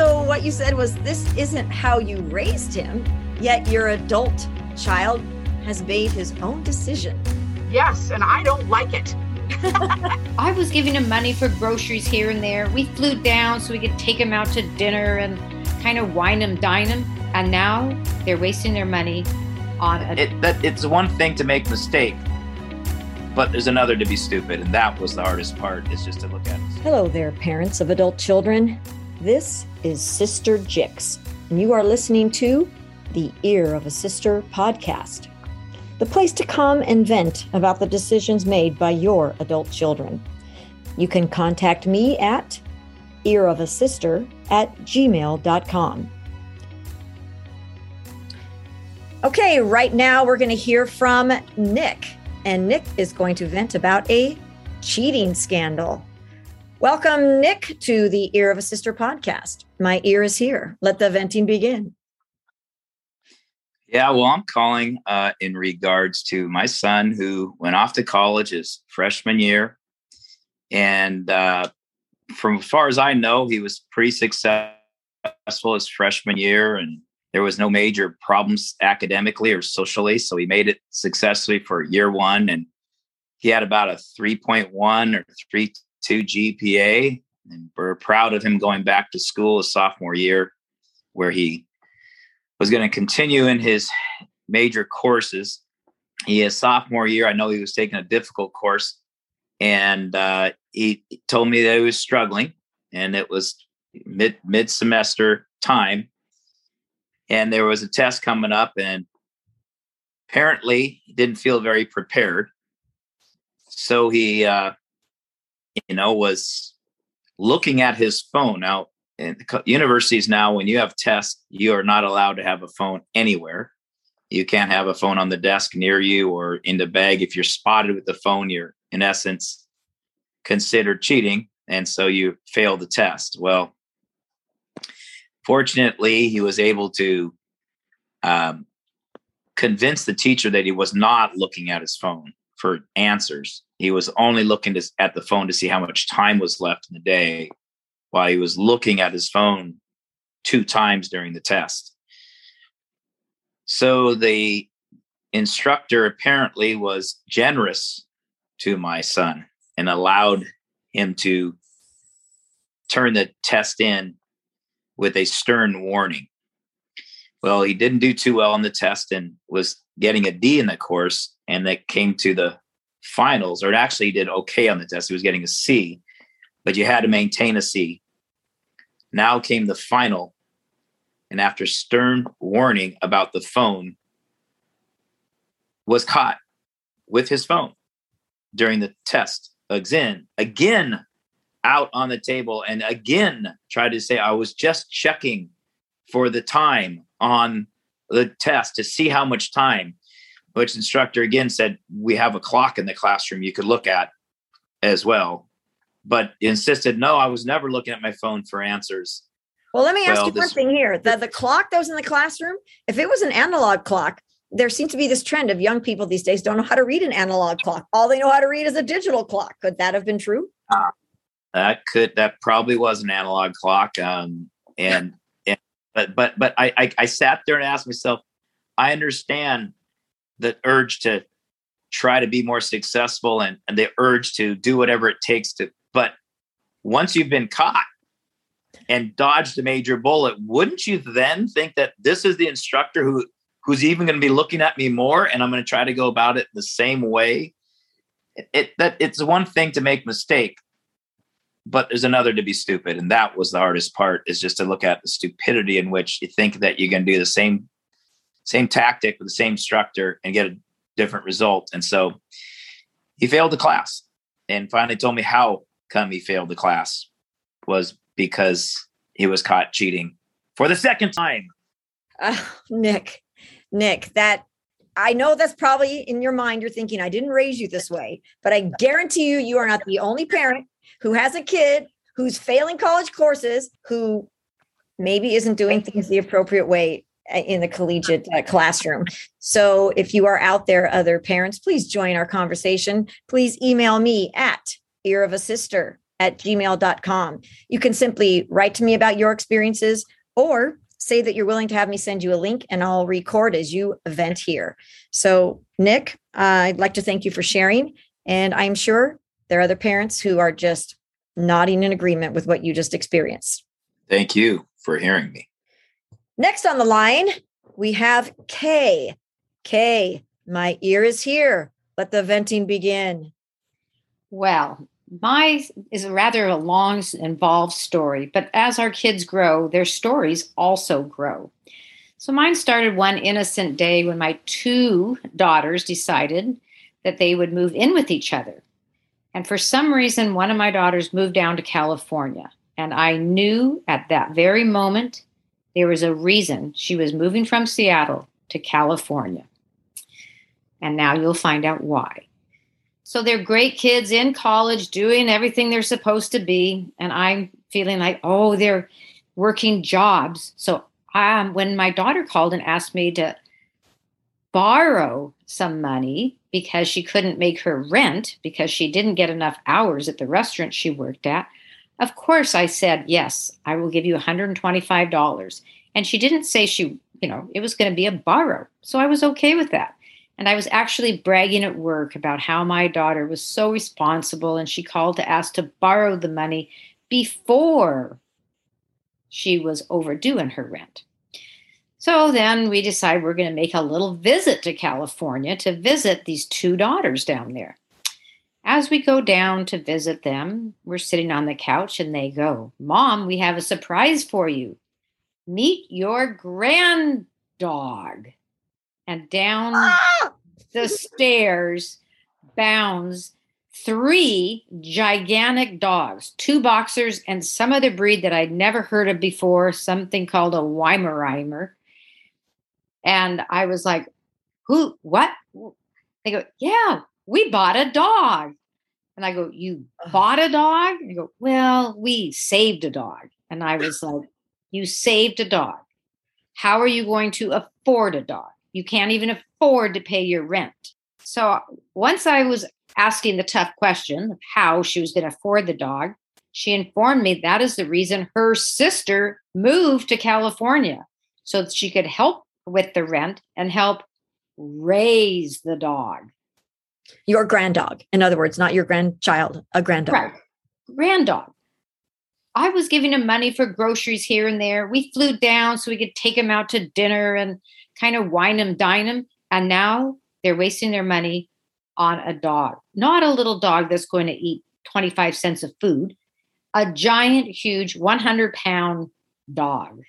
So, what you said was this isn't how you raised him, yet your adult child has made his own decision. Yes, and I don't like it. I was giving him money for groceries here and there. We flew down so we could take him out to dinner and kind of wine him, dine him. And now they're wasting their money on a. It, that, it's one thing to make mistake, but there's another to be stupid. And that was the hardest part, is just to look at it. Hello there, parents of adult children. This is Sister Gix, and you are listening to the Ear of a Sister podcast, the place to come and vent about the decisions made by your adult children. You can contact me at earofasister at gmail.com. Okay, right now we're going to hear from Nick, and Nick is going to vent about a cheating scandal. Welcome, Nick, to the Ear of a Sister podcast. My ear is here. Let the venting begin. Yeah, well, I'm calling uh, in regards to my son who went off to college his freshman year. And uh, from as far as I know, he was pretty successful his freshman year, and there was no major problems academically or socially. So he made it successfully for year one, and he had about a 3.1 or 3 two GPA. And we're proud of him going back to school his sophomore year, where he was going to continue in his major courses. He is sophomore year. I know he was taking a difficult course, and uh, he told me that he was struggling, and it was mid mid semester time, and there was a test coming up, and apparently he didn't feel very prepared. So he uh, you know, was looking at his phone. Now, in universities now, when you have tests, you are not allowed to have a phone anywhere. You can't have a phone on the desk near you or in the bag. If you're spotted with the phone, you're in essence considered cheating. And so you fail the test. Well, fortunately, he was able to um, convince the teacher that he was not looking at his phone for answers. He was only looking to, at the phone to see how much time was left in the day while he was looking at his phone two times during the test. So the instructor apparently was generous to my son and allowed him to turn the test in with a stern warning. Well, he didn't do too well on the test and was getting a D in the course and that came to the finals, or it actually did okay on the test. He was getting a C, but you had to maintain a C. Now came the final, and after stern warning about the phone, was caught with his phone during the test. Again, again, out on the table, and again tried to say, "I was just checking for the time on the test to see how much time." Which instructor again said we have a clock in the classroom you could look at as well but insisted no i was never looking at my phone for answers. Well let me ask well, you one thing here. The, the clock that was in the classroom if it was an analog clock there seems to be this trend of young people these days don't know how to read an analog clock. All they know how to read is a digital clock. Could that have been true? Uh, that could that probably was an analog clock um, and, and but but but I, I i sat there and asked myself i understand the urge to try to be more successful and, and the urge to do whatever it takes to but once you've been caught and dodged a major bullet wouldn't you then think that this is the instructor who who's even going to be looking at me more and i'm going to try to go about it the same way? It, it that it's one thing to make mistake but there's another to be stupid and that was the hardest part is just to look at the stupidity in which you think that you're going to do the same same tactic with the same instructor and get a different result. And so he failed the class and finally told me how come he failed the class was because he was caught cheating for the second time. Uh, Nick, Nick, that I know that's probably in your mind. You're thinking, I didn't raise you this way, but I guarantee you, you are not the only parent who has a kid who's failing college courses who maybe isn't doing things the appropriate way in the collegiate uh, classroom. So if you are out there, other parents, please join our conversation. Please email me at ear of a sister at gmail.com. You can simply write to me about your experiences or say that you're willing to have me send you a link and I'll record as you vent here. So, Nick, uh, I'd like to thank you for sharing. And I'm sure there are other parents who are just nodding in agreement with what you just experienced. Thank you for hearing me. Next on the line, we have Kay. Kay, my ear is here. Let the venting begin. Well, my is rather a long, involved story, but as our kids grow, their stories also grow. So mine started one innocent day when my two daughters decided that they would move in with each other. And for some reason, one of my daughters moved down to California. And I knew at that very moment there was a reason she was moving from Seattle to California. And now you'll find out why. So they're great kids in college doing everything they're supposed to be. And I'm feeling like, oh, they're working jobs. So um, when my daughter called and asked me to borrow some money because she couldn't make her rent because she didn't get enough hours at the restaurant she worked at, of course I said, yes, I will give you $125. And she didn't say she, you know, it was going to be a borrow. So I was okay with that. And I was actually bragging at work about how my daughter was so responsible and she called to ask to borrow the money before she was overdue in her rent. So then we decide we're going to make a little visit to California to visit these two daughters down there. As we go down to visit them, we're sitting on the couch and they go, Mom, we have a surprise for you. Meet your grand dog. And down ah! the stairs bounds three gigantic dogs, two boxers and some other breed that I'd never heard of before, something called a Weimaraner. And I was like, who, what? They go, yeah, we bought a dog. And I go, you bought a dog? And go, well, we saved a dog. And I was like, you saved a dog. How are you going to afford a dog? You can't even afford to pay your rent. So once I was asking the tough question of how she was going to afford the dog, she informed me that is the reason her sister moved to California so that she could help with the rent and help raise the dog. Your grand dog, in other words, not your grandchild, a grand dog. Right. Grand dog. I was giving him money for groceries here and there. We flew down so we could take him out to dinner and kind of wine him, dine him. And now they're wasting their money on a dog, not a little dog that's going to eat 25 cents of food, a giant, huge 100 pound dog.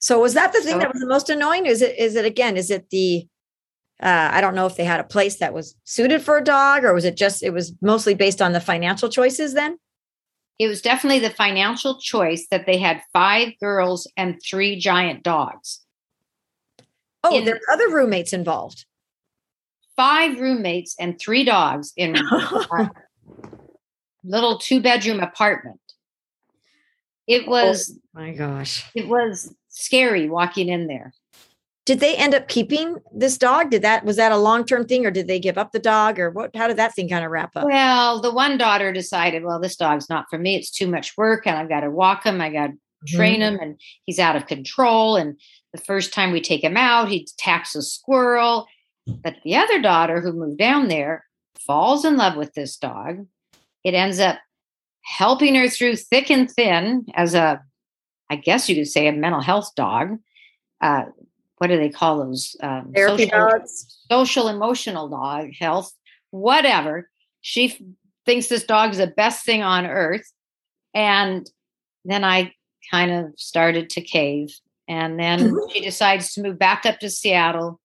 So was that the thing so, that was the most annoying? Is it is it again? Is it the uh, I don't know if they had a place that was suited for a dog, or was it just it was mostly based on the financial choices then? It was definitely the financial choice that they had five girls and three giant dogs. Oh, in, there are other roommates involved. Five roommates and three dogs in a little two bedroom apartment. It oh was oh, my gosh. It was scary walking in there. Did they end up keeping this dog? Did that was that a long term thing, or did they give up the dog, or what? How did that thing kind of wrap up? Well, the one daughter decided, well, this dog's not for me. It's too much work, and I've got to walk him. I got to mm-hmm. train him, and he's out of control. And the first time we take him out, he attacks a squirrel. But the other daughter, who moved down there, falls in love with this dog. It ends up helping her through thick and thin as a I guess you could say a mental health dog. Uh, what do they call those? Um, Therapy social, dogs. Social emotional dog health, whatever. She f- thinks this dog is the best thing on earth. And then I kind of started to cave. And then mm-hmm. she decides to move back up to Seattle,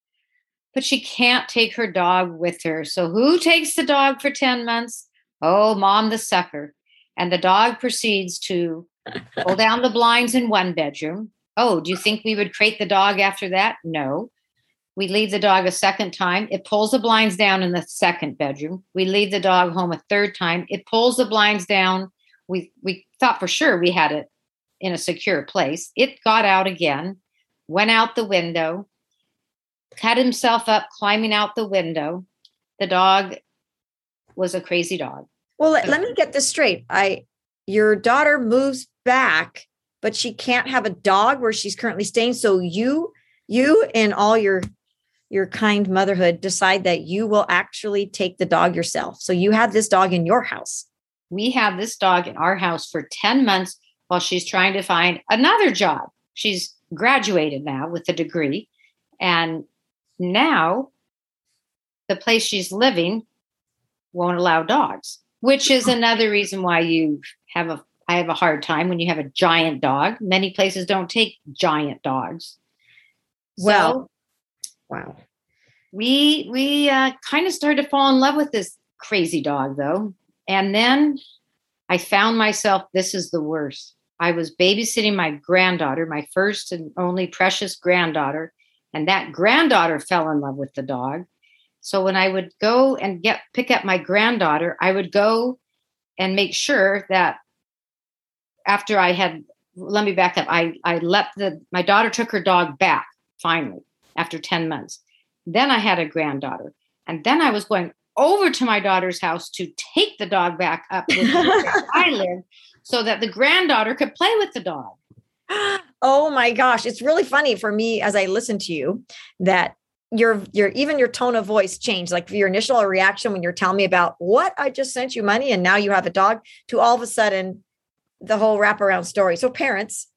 but she can't take her dog with her. So who takes the dog for 10 months? Oh, mom, the sucker. And the dog proceeds to pull down the blinds in one bedroom. Oh, do you think we would crate the dog after that? No. We leave the dog a second time. It pulls the blinds down in the second bedroom. We leave the dog home a third time. It pulls the blinds down. We we thought for sure we had it in a secure place. It got out again, went out the window, cut himself up climbing out the window. The dog was a crazy dog. Well, let, let me get this straight. I your daughter moves back, but she can't have a dog where she's currently staying. So you you and all your your kind motherhood decide that you will actually take the dog yourself. So you have this dog in your house. We have this dog in our house for 10 months while she's trying to find another job. She's graduated now with a degree. And now the place she's living won't allow dogs, which is another reason why you have a I have a hard time when you have a giant dog. Many places don't take giant dogs. Well, wow. We we uh, kind of started to fall in love with this crazy dog though. And then I found myself this is the worst. I was babysitting my granddaughter, my first and only precious granddaughter, and that granddaughter fell in love with the dog. So when I would go and get pick up my granddaughter, I would go and make sure that after I had let me back up. I I let the my daughter took her dog back finally after 10 months. Then I had a granddaughter. And then I was going over to my daughter's house to take the dog back up where I live so that the granddaughter could play with the dog. Oh my gosh, it's really funny for me as I listen to you that your your even your tone of voice changed like your initial reaction when you're telling me about what I just sent you money and now you have a dog to all of a sudden the whole wraparound story. So parents,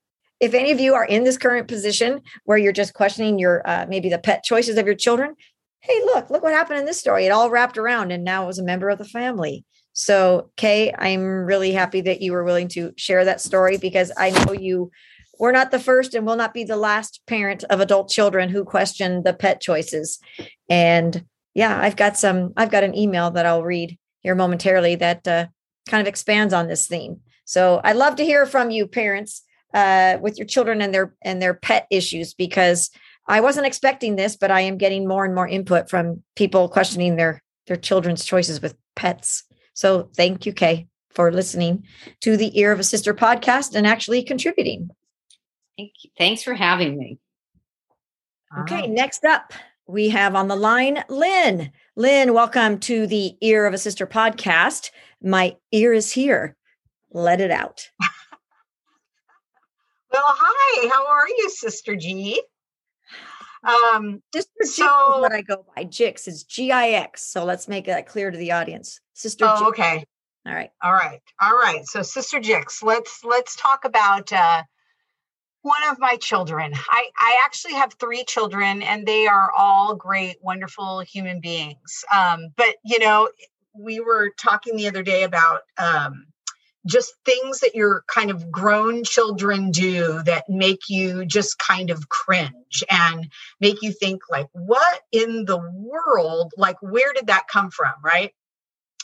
if any of you are in this current position where you're just questioning your uh, maybe the pet choices of your children, hey, look, look what happened in this story. It all wrapped around and now it was a member of the family. So, Kay, I'm really happy that you were willing to share that story because I know you were not the first and will not be the last parent of adult children who question the pet choices. And yeah, I've got some, I've got an email that I'll read here momentarily that uh, kind of expands on this theme. So I'd love to hear from you, parents, uh, with your children and their and their pet issues, because I wasn't expecting this, but I am getting more and more input from people questioning their their children's choices with pets. So thank you, Kay, for listening to the Ear of a Sister podcast and actually contributing. Thank you. Thanks for having me. Okay, next up, we have on the line Lynn. Lynn, welcome to the Ear of a Sister podcast. My ear is here. Let it out. well, hi. How are you, Sister G? Um, Sister so, is what I go by. Gix is G I X. So let's make that clear to the audience. Sister. G. Oh, okay. All right. All right. All right. So, Sister Gix, let's let's talk about uh, one of my children. I I actually have three children, and they are all great, wonderful human beings. Um, but you know, we were talking the other day about um, just things that your kind of grown children do that make you just kind of cringe and make you think like what in the world? Like where did that come from? Right?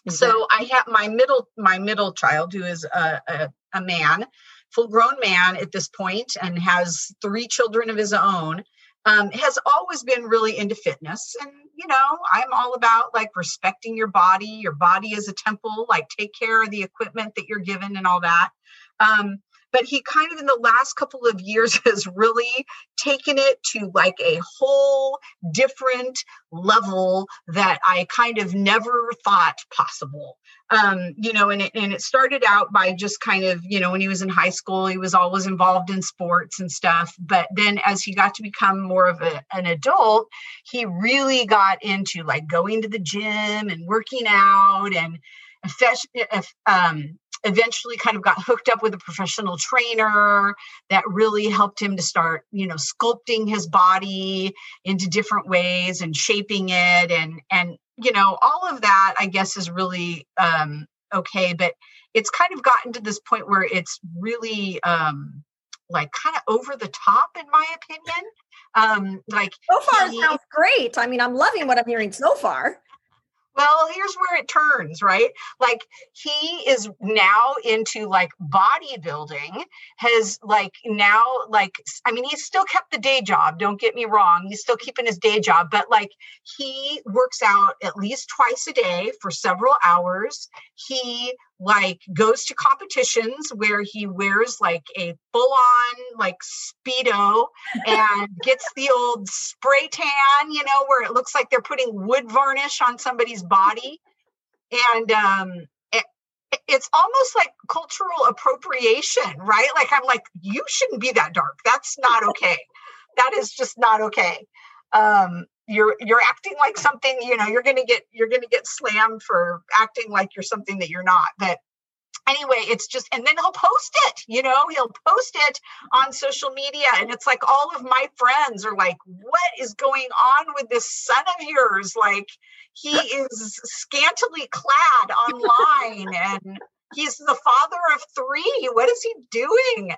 Exactly. so i have my middle my middle child who is a, a, a man full grown man at this point and has three children of his own um, has always been really into fitness. And, you know, I'm all about like respecting your body. Your body is a temple, like take care of the equipment that you're given and all that. Um, but he kind of in the last couple of years has really taken it to like a whole different level that I kind of never thought possible. Um, you know, and it, and it started out by just kind of, you know, when he was in high school, he was always involved in sports and stuff. But then as he got to become more of a, an adult, he really got into like going to the gym and working out and um, eventually kind of got hooked up with a professional trainer that really helped him to start you know sculpting his body into different ways and shaping it and and you know all of that i guess is really um okay but it's kind of gotten to this point where it's really um like kind of over the top in my opinion. Um like so far he, sounds great. I mean i'm loving what i'm hearing so far well, here's where it turns, right? Like he is now into like bodybuilding, has like now, like, I mean, he's still kept the day job, don't get me wrong. He's still keeping his day job, but like he works out at least twice a day for several hours. He like goes to competitions where he wears like a full on like speedo and gets the old spray tan you know where it looks like they're putting wood varnish on somebody's body and um it's almost like cultural appropriation, right? Like I'm like, you shouldn't be that dark. That's not okay. that is just not okay. Um, you're you're acting like something, you know, you're gonna get you're gonna get slammed for acting like you're something that you're not. But anyway, it's just, and then he'll post it, you know, he'll post it on social media. And it's like all of my friends are like, what is going on with this son of yours? Like, he is scantily clad online and he's the father of three. What is he doing?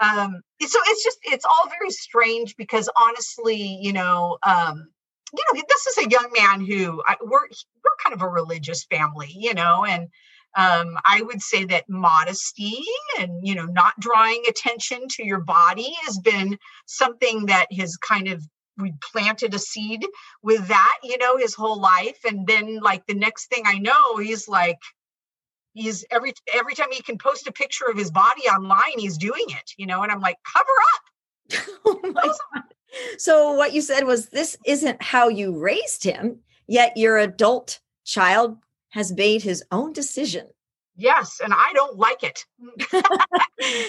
Um, so it's just, it's all very strange because honestly, you know, um, you know, this is a young man who I, we're we're kind of a religious family, you know, and um, i would say that modesty and you know not drawing attention to your body has been something that has kind of we planted a seed with that you know his whole life. And then like the next thing i know he's like he's every every time he can post a picture of his body online he's doing it you know and i'm like cover up! Oh so what you said was this isn't how you raised him yet your adult child has made his own decision. Yes, and I don't like it.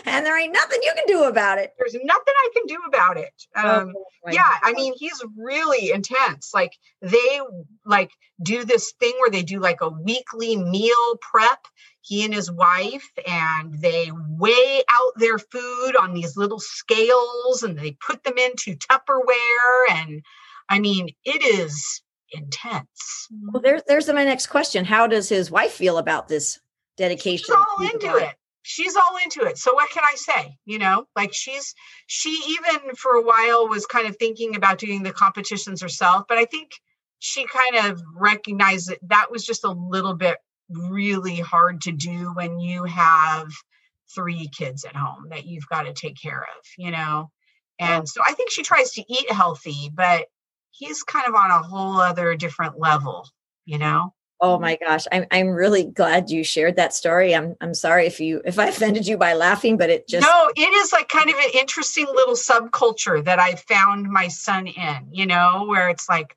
and there ain't nothing you can do about it. There's nothing I can do about it. Oh, um, oh, yeah. I mean, he's really intense. Like they like do this thing where they do like a weekly meal prep. He and his wife, and they weigh out their food on these little scales, and they put them into Tupperware. And I mean, it is intense. Well, there's there's my next question. How does his wife feel about this dedication? She's all into it. She's all into it. So what can I say? You know, like she's she even for a while was kind of thinking about doing the competitions herself, but I think she kind of recognized that that was just a little bit really hard to do when you have three kids at home that you've got to take care of, you know. And so I think she tries to eat healthy, but he's kind of on a whole other different level, you know? Oh my gosh, I'm I'm really glad you shared that story. I'm I'm sorry if you if I offended you by laughing, but it just No, it is like kind of an interesting little subculture that I found my son in, you know, where it's like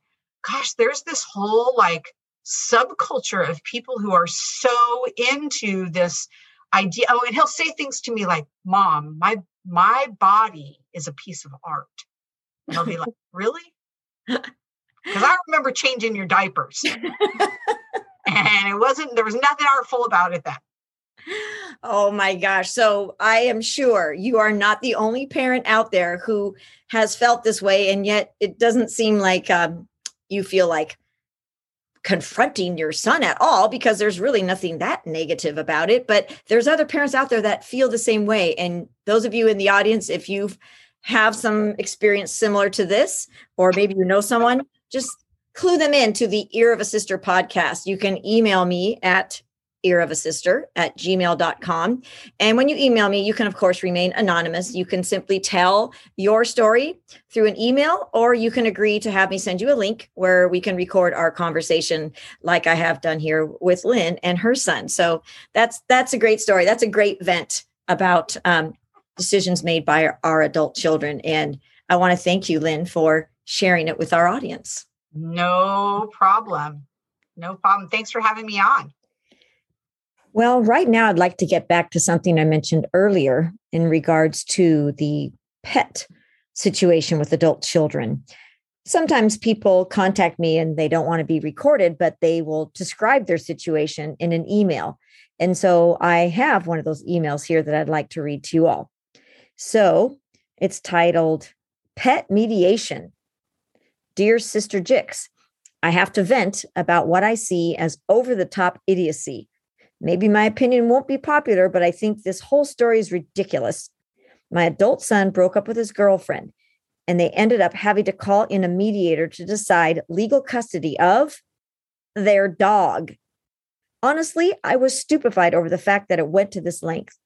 gosh, there's this whole like subculture of people who are so into this idea. Oh, and he'll say things to me like, "Mom, my my body is a piece of art." And I'll be like, "Really?" Because I remember changing your diapers. and it wasn't, there was nothing artful about it then. Oh my gosh. So I am sure you are not the only parent out there who has felt this way. And yet it doesn't seem like um, you feel like confronting your son at all because there's really nothing that negative about it. But there's other parents out there that feel the same way. And those of you in the audience, if you've some experience similar to this, or maybe you know someone, just clue them in to the Ear of a Sister podcast. You can email me at ear of a sister at gmail.com. And when you email me, you can, of course, remain anonymous. You can simply tell your story through an email, or you can agree to have me send you a link where we can record our conversation like I have done here with Lynn and her son. So that's that's a great story. That's a great vent about um, decisions made by our, our adult children. And I want to thank you, Lynn, for sharing it with our audience. No problem. No problem. Thanks for having me on. Well, right now, I'd like to get back to something I mentioned earlier in regards to the pet situation with adult children. Sometimes people contact me and they don't want to be recorded, but they will describe their situation in an email. And so I have one of those emails here that I'd like to read to you all. So it's titled Pet Mediation. Dear Sister Gix, I have to vent about what I see as over the top idiocy. Maybe my opinion won't be popular, but I think this whole story is ridiculous. My adult son broke up with his girlfriend, and they ended up having to call in a mediator to decide legal custody of their dog. Honestly, I was stupefied over the fact that it went to this length.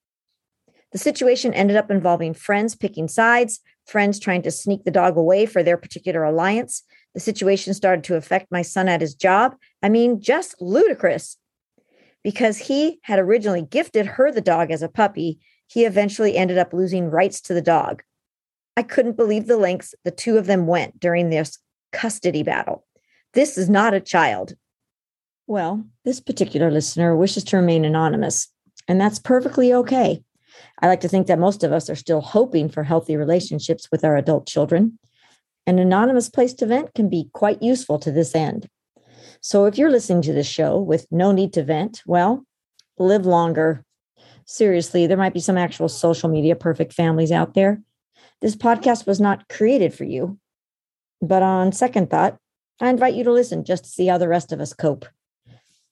The situation ended up involving friends picking sides, friends trying to sneak the dog away for their particular alliance. The situation started to affect my son at his job. I mean, just ludicrous. Because he had originally gifted her the dog as a puppy, he eventually ended up losing rights to the dog. I couldn't believe the lengths the two of them went during this custody battle. This is not a child. Well, this particular listener wishes to remain anonymous, and that's perfectly okay. I like to think that most of us are still hoping for healthy relationships with our adult children. An anonymous place to vent can be quite useful to this end. So if you're listening to this show with no need to vent, well, live longer. Seriously, there might be some actual social media perfect families out there. This podcast was not created for you. But on second thought, I invite you to listen just to see how the rest of us cope.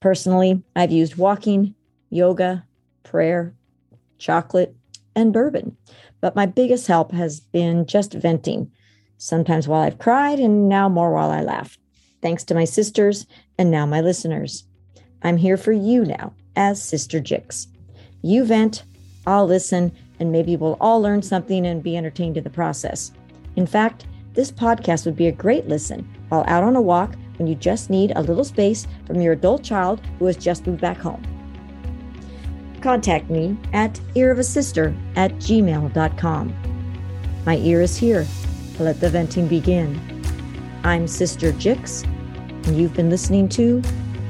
Personally, I've used walking, yoga, prayer, chocolate, and bourbon. But my biggest help has been just venting, sometimes while I've cried and now more while I laugh. Thanks to my sisters and now my listeners. I'm here for you now as Sister Gix. You vent, I'll listen, and maybe we'll all learn something and be entertained in the process. In fact, this podcast would be a great listen while out on a walk when you just need a little space from your adult child who has just moved back home. Contact me at earofasister at gmail.com. My ear is here. Let the venting begin. I'm Sister Gix, and you've been listening to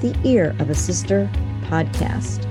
the Ear of a Sister podcast.